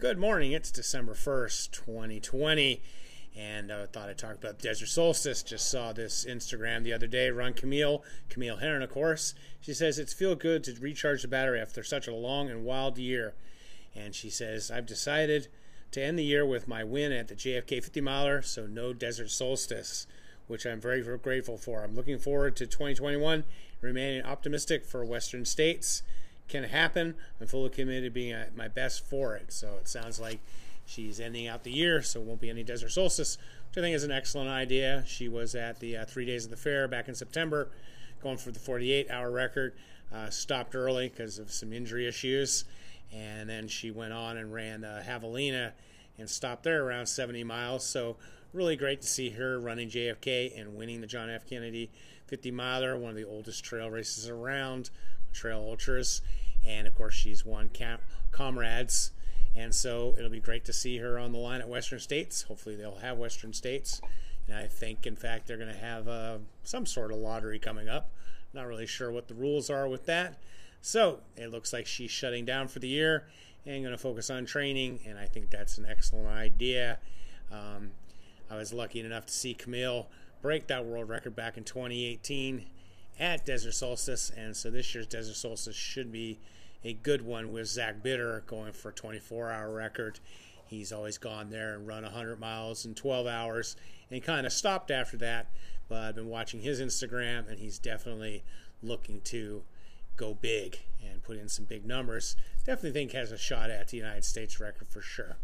Good morning. It's December 1st, 2020. And I uh, thought I'd talk about Desert Solstice. Just saw this Instagram the other day. Run Camille, Camille Herron, of course. She says it's feel good to recharge the battery after such a long and wild year. And she says, I've decided to end the year with my win at the JFK 50 miler, so no Desert Solstice, which I'm very, very grateful for. I'm looking forward to 2021, remaining optimistic for Western states can happen. I'm fully committed to being at my best for it. So it sounds like she's ending out the year, so it won't be any desert solstice, which I think is an excellent idea. She was at the uh, three days of the fair back in September, going for the 48 hour record. Uh, stopped early because of some injury issues, and then she went on and ran uh, Javelina and stopped there around 70 miles. So really great to see her running JFK and winning the John F. Kennedy 50 miler, one of the oldest trail races around, Trail Ultras and of course she's won camp comrades. And so it'll be great to see her on the line at western states. Hopefully they'll have western states. And i think in fact they're going to have uh, some sort of lottery coming up. Not really sure what the rules are with that. So it looks like she's shutting down for the year and going to focus on training. And i think that's an excellent idea. Um, i was lucky enough to see camille break that world record back in 2018 at Desert Solstice, and so this year's Desert Solstice should be a good one with Zach Bitter going for a 24 hour record. He's always gone there and run 100 miles in 12 hours and kind of stopped after that. But I've been watching his Instagram, and he's definitely looking to go big and put in some big numbers. Definitely think has a shot at the United States record for sure.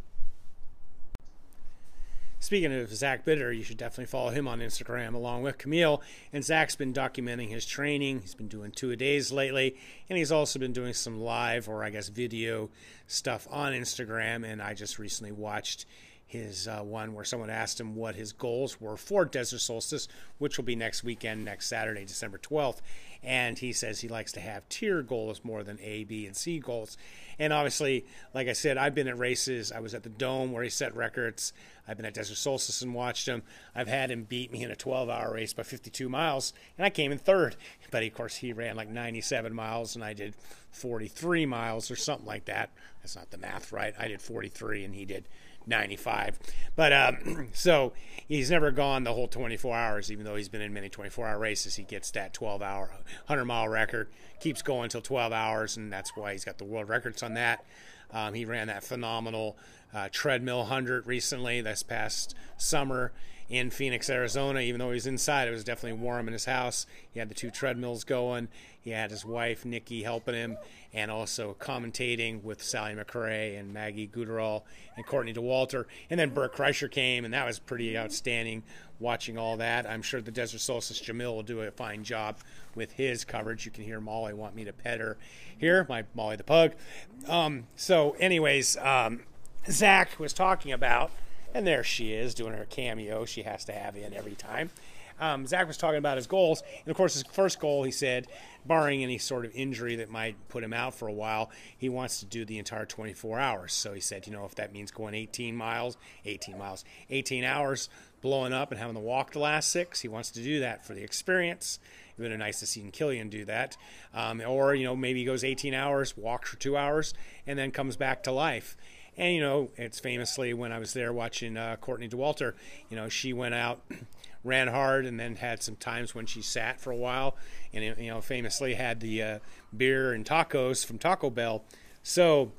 Speaking of Zach Bitter, you should definitely follow him on Instagram along with Camille. And Zach's been documenting his training. He's been doing two a days lately, and he's also been doing some live or I guess video stuff on Instagram. And I just recently watched his uh, one where someone asked him what his goals were for Desert Solstice, which will be next weekend, next Saturday, December 12th. And he says he likes to have tier goals more than A, B, and C goals. And obviously, like I said, I've been at races. I was at the Dome where he set records. I've been at Desert Solstice and watched him. I've had him beat me in a 12 hour race by 52 miles, and I came in third. But of course, he ran like 97 miles, and I did 43 miles or something like that. That's not the math right. I did 43, and he did 95. But um, so he's never gone the whole 24 hours, even though he's been in many 24 hour races. He gets that 12 hour, 100 mile record, keeps going until 12 hours, and that's why he's got the world records on that. Um, he ran that phenomenal uh, treadmill 100 recently, this past summer in Phoenix, Arizona. Even though he was inside, it was definitely warm in his house. He had the two treadmills going. He had his wife Nikki helping him, and also commentating with Sally McRae and Maggie Guterl and Courtney Dauwalter. And then Bert Kreischer came, and that was pretty outstanding. Watching all that, I'm sure the Desert Solstice Jamil will do a fine job with his coverage. You can hear Molly want me to pet her here, my Molly the pug. Um, so, anyways, um, Zach was talking about and there she is doing her cameo she has to have in every time. Um, Zach was talking about his goals, and of course, his first goal, he said, barring any sort of injury that might put him out for a while, he wants to do the entire 24 hours. So he said, you know, if that means going 18 miles, 18 miles, 18 hours, blowing up and having to walk the last six, he wants to do that for the experience. It would have been nice to see Kilian do that. Um, or, you know, maybe he goes 18 hours, walks for two hours, and then comes back to life. And you know, it's famously when I was there watching uh, Courtney Dauwalter, you know, she went out, ran hard, and then had some times when she sat for a while, and you know, famously had the uh, beer and tacos from Taco Bell. So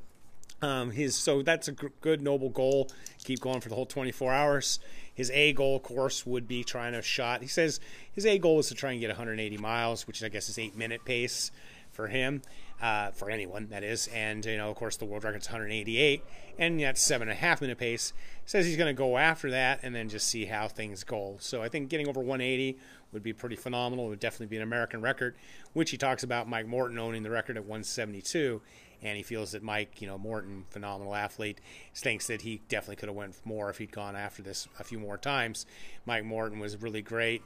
um, his so that's a good noble goal. Keep going for the whole 24 hours. His A goal, of course, would be trying to shot. He says his A goal is to try and get 180 miles, which I guess is eight minute pace for him uh, for anyone that is. And you know, of course, the world record's 188, and that's seven and a half minute pace. Says he's going to go after that, and then just see how things go. So I think getting over 180 would be pretty phenomenal. It would definitely be an American record, which he talks about Mike Morton owning the record at 172. And he feels that Mike, you know, Morton, phenomenal athlete, thinks that he definitely could have went more if he'd gone after this a few more times. Mike Morton was really great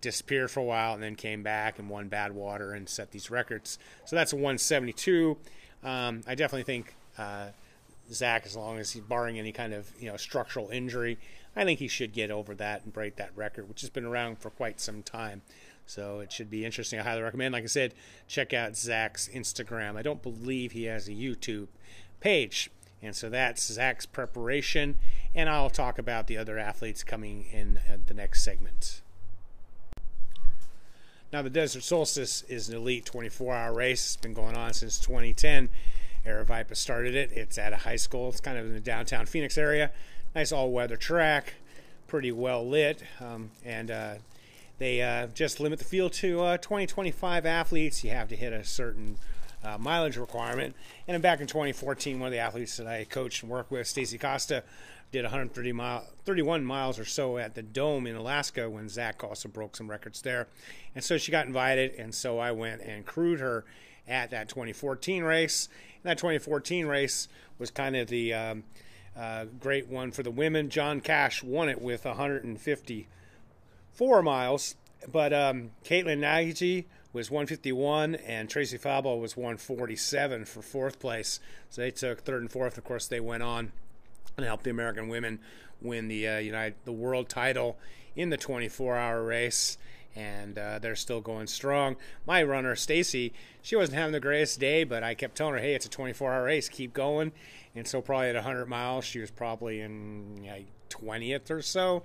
disappeared for a while and then came back and won Badwater and set these records. So that's a 172. Um, I definitely think uh, Zach, as long as he's barring any kind of you know structural injury, I think he should get over that and break that record, which has been around for quite some time. So it should be interesting. I highly recommend. Like I said, check out Zach's Instagram. I don't believe he has a YouTube page. And so that's Zach's preparation, and I'll talk about the other athletes coming in the next segment. Now, the Desert Solstice is an elite 24 hour race. It's been going on since 2010. Aravaipa started it. It's at a high school. It's kind of in the downtown Phoenix area. Nice all weather track, pretty well lit. Um, and uh, they uh, just limit the field to uh, 20, 25 athletes. You have to hit a certain uh, mileage requirement. And then back in 2014, one of the athletes that I coached and worked with, Stacy Costa, did 130 mile, 31 miles or so at the Dome in Alaska when Zach also broke some records there. And so she got invited, and so I went and crewed her at that 2014 race. And that 2014 race was kind of the um, uh, great one for the women. John Cash won it with 154 miles, but um, Katalin Nagy was 151 and Tracy Falbo was 147 for fourth place. So they took third and fourth. Of course, they went on and helped the American women win the uh, United the world title in the 24-hour race. And uh, they're still going strong. My runner, Stacy, she wasn't having the greatest day, but I kept telling her, "Hey, it's a 24-hour race. Keep going." And so, probably at 100 miles, she was probably in like 20th or so.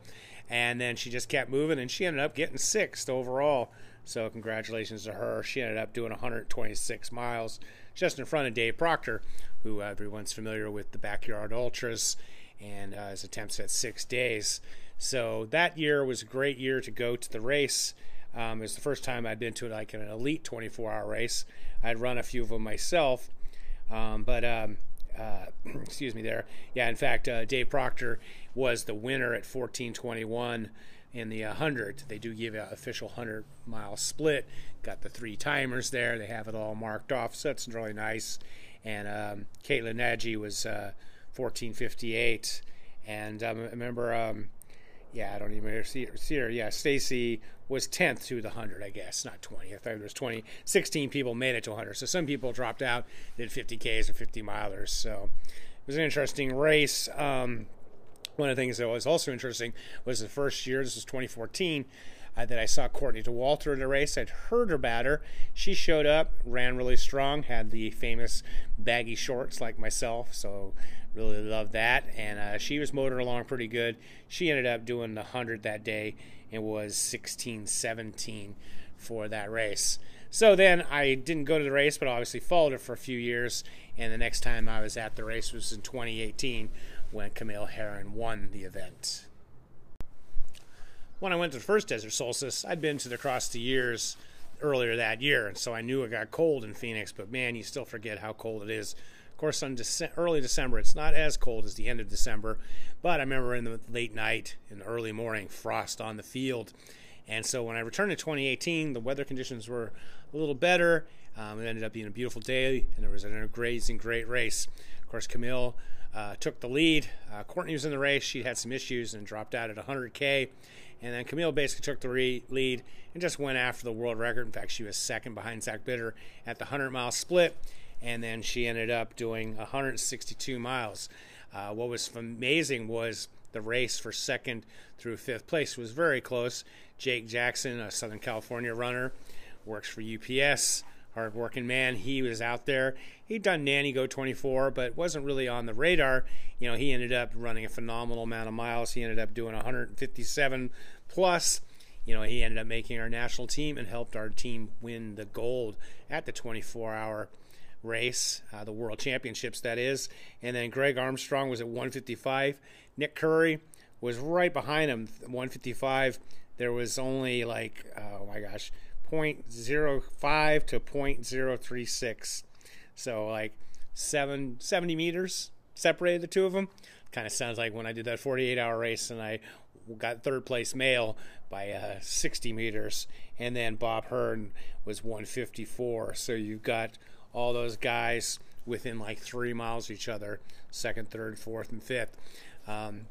And then she just kept moving, and she ended up getting sixth overall. So, congratulations to her. She ended up doing 126 miles just in front of Dave Proctor, who everyone's familiar with the Backyard Ultras and uh, his attempts at six days. So that year was a great year to go to the race. Um, it was the first time I'd been to like an elite 24-hour race. I'd run a few of them myself, um, but um, uh, excuse me there. Yeah, in fact, uh, Dave Proctor was the winner at 14:21 in the 100. They do give an official 100 mile split. Got the three timers there. They have it all marked off, so that's really nice. And um, Katalin Nagy was uh, 1458. And um, I remember, um, yeah, I don't even see, see her. Yeah, Stacy was 10th to the 100, I guess, not 20. I thought there was 20. 16 people made it to 100. So some people dropped out, did 50Ks or 50 milers. So it was an interesting race. Um, one of the things that was also interesting was the first year, this was 2014, uh, that I saw Courtney Dauwalter in the race. I'd heard about her. She showed up, ran really strong, had the famous baggy shorts like myself, so really loved that. And uh, she was motoring along pretty good. She ended up doing the 100 that day and was 16 17 for that race. So then I didn't go to the race, but obviously followed it for a few years. And the next time I was at the race was in 2018 when Camille Herron won the event. When I went to the first Desert Solstice, I'd been to the Cross the Years earlier that year, and so I knew it got cold in Phoenix, but man, you still forget how cold it is. Of course, on Dece- early December, it's not as cold as the end of December, but I remember in the late night and early morning, frost on the field. And so when I returned in 2018, the weather conditions were a little better. Um, it ended up being a beautiful day, and there was an amazing, great race. Of course, Camille uh, took the lead. Uh, Courtney was in the race. She had some issues and dropped out at 100K. And then Camille basically took the re- lead and just went after the world record. In fact, she was second behind Zach Bitter at the 100 mile split. And then she ended up doing 162 miles. Uh, what was amazing was the race for second through fifth place was very close. Jake Jackson, a Southern California runner, works for UPS hardworking man. He was out there. He'd done Nanny Goat 24, but wasn't really on the radar. You know, he ended up running a phenomenal amount of miles. He ended up doing 157 plus. You know, he ended up making our national team and helped our team win the gold at the 24 hour race, uh, the World Championships, that is. And then Greg Armstrong was at 155. Nick Coury was right behind him, 155. There was only like, oh my gosh, 0.05 to 0.036. So like seven, 70 meters separated the two of them. Kind of sounds like when I did that 48 hour race and I got third place male by uh, 60 meters. And then Bob Hearn was 154. So you've got all those guys within like three miles of each other second, third, fourth, and fifth. Um,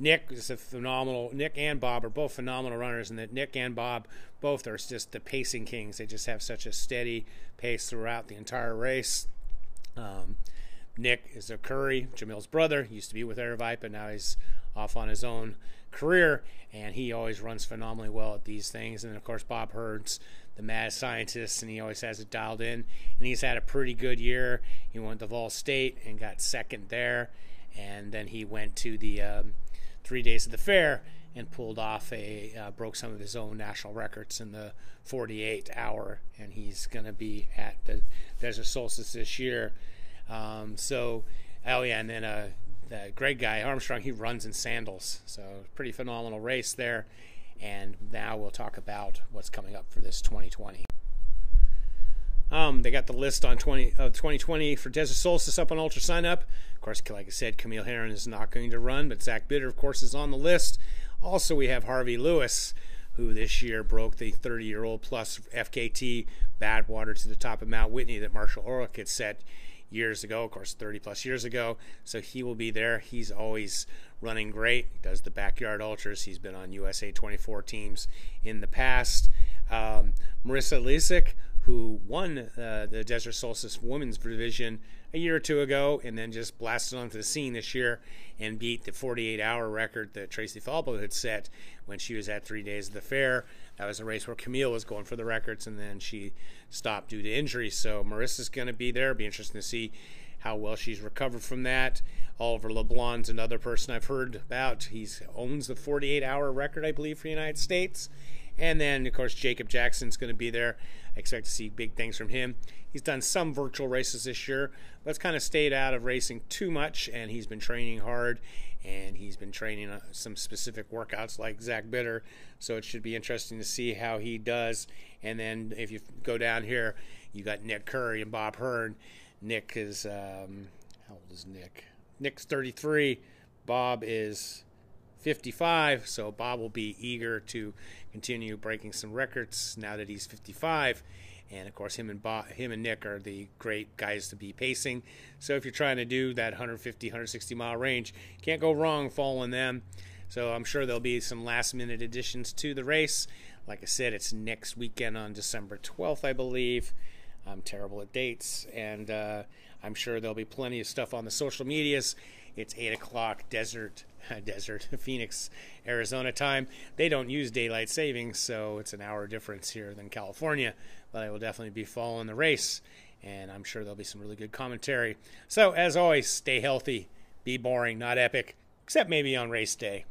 Nick is a phenomenal. Nick and Bob are both phenomenal runners, and that Nick and Bob both are just the pacing kings. They just have such a steady pace throughout the entire race. Um, Nick is a Coury, Jamil's brother. He used to be with Aravaipa, but now he's off on his own career, and he always runs phenomenally well at these things. And of course, Bob Hearn's the mad scientist, and he always has it dialed in. And he's had a pretty good year. He went to Vol State and got second there, and then he went to the um, three days of the fair and pulled off a uh, broke some of his own national records in the 48 hour, and he's going to be at the Desert Solstice this year. Um, so, oh yeah, and then uh, the great guy Armstrong, he runs in sandals, so pretty phenomenal race there. And now we'll talk about what's coming up for this 2020. Um, they got the list on 20 uh, 2020 for Desert Solstice up on Ultra Sign Up. Of course, like I said, Camille Herron is not going to run, but Zach Bitter, of course, is on the list. Also, we have Harvey Lewis, who this year broke the 30 year old plus FKT Badwater to the top of Mount Whitney that Marshall Ulrich had set years ago, of course, 30 plus years ago. So he will be there. He's always running great. He does the backyard ultras. He's been on USA 24 teams in the past. Um, Marisa Lizak, who won uh, the Desert Solstice Women's Division a year or two ago and then just blasted onto the scene this year and beat the 48 hour record that Tracy Falbo had set when she was at three days of the fair. That was a race where Camille was going for the records and then she stopped due to injury. So Marisa's going to be there. It'll be interesting to see how well she's recovered from that. Olivier Leblond's another person I've heard about. He owns the 48 hour record, I believe, for the United States. And then, of course, Jacob Jackson's going to be there. I expect to see big things from him. He's done some virtual races this year, but it's kind of stayed out of racing too much, and he's been training hard, and he's been training uh, some specific workouts like Zach Bitter. So it should be interesting to see how he does. And then if you go down here, you got Nick Coury and Bob Hearn. Nick is um, how old is Nick? Nick's 33. Bob is 55. So Bob will be eager to continue breaking some records now that he's 55. And of course, him and Bob, him and Nick are the great guys to be pacing. So if you're trying to do that 150, 160 mile range, can't go wrong following them. So I'm sure there'll be some last minute additions to the race. Like I said, it's next weekend on December 12th, I believe. I'm terrible at dates, and uh, I'm sure there'll be plenty of stuff on the social medias. It's 8 o'clock desert desert Phoenix, Arizona time. They don't use daylight savings, so it's an hour difference here than California. But I will definitely be following the race, and I'm sure there'll be some really good commentary. So as always, stay healthy, be boring, not epic, except maybe on race day.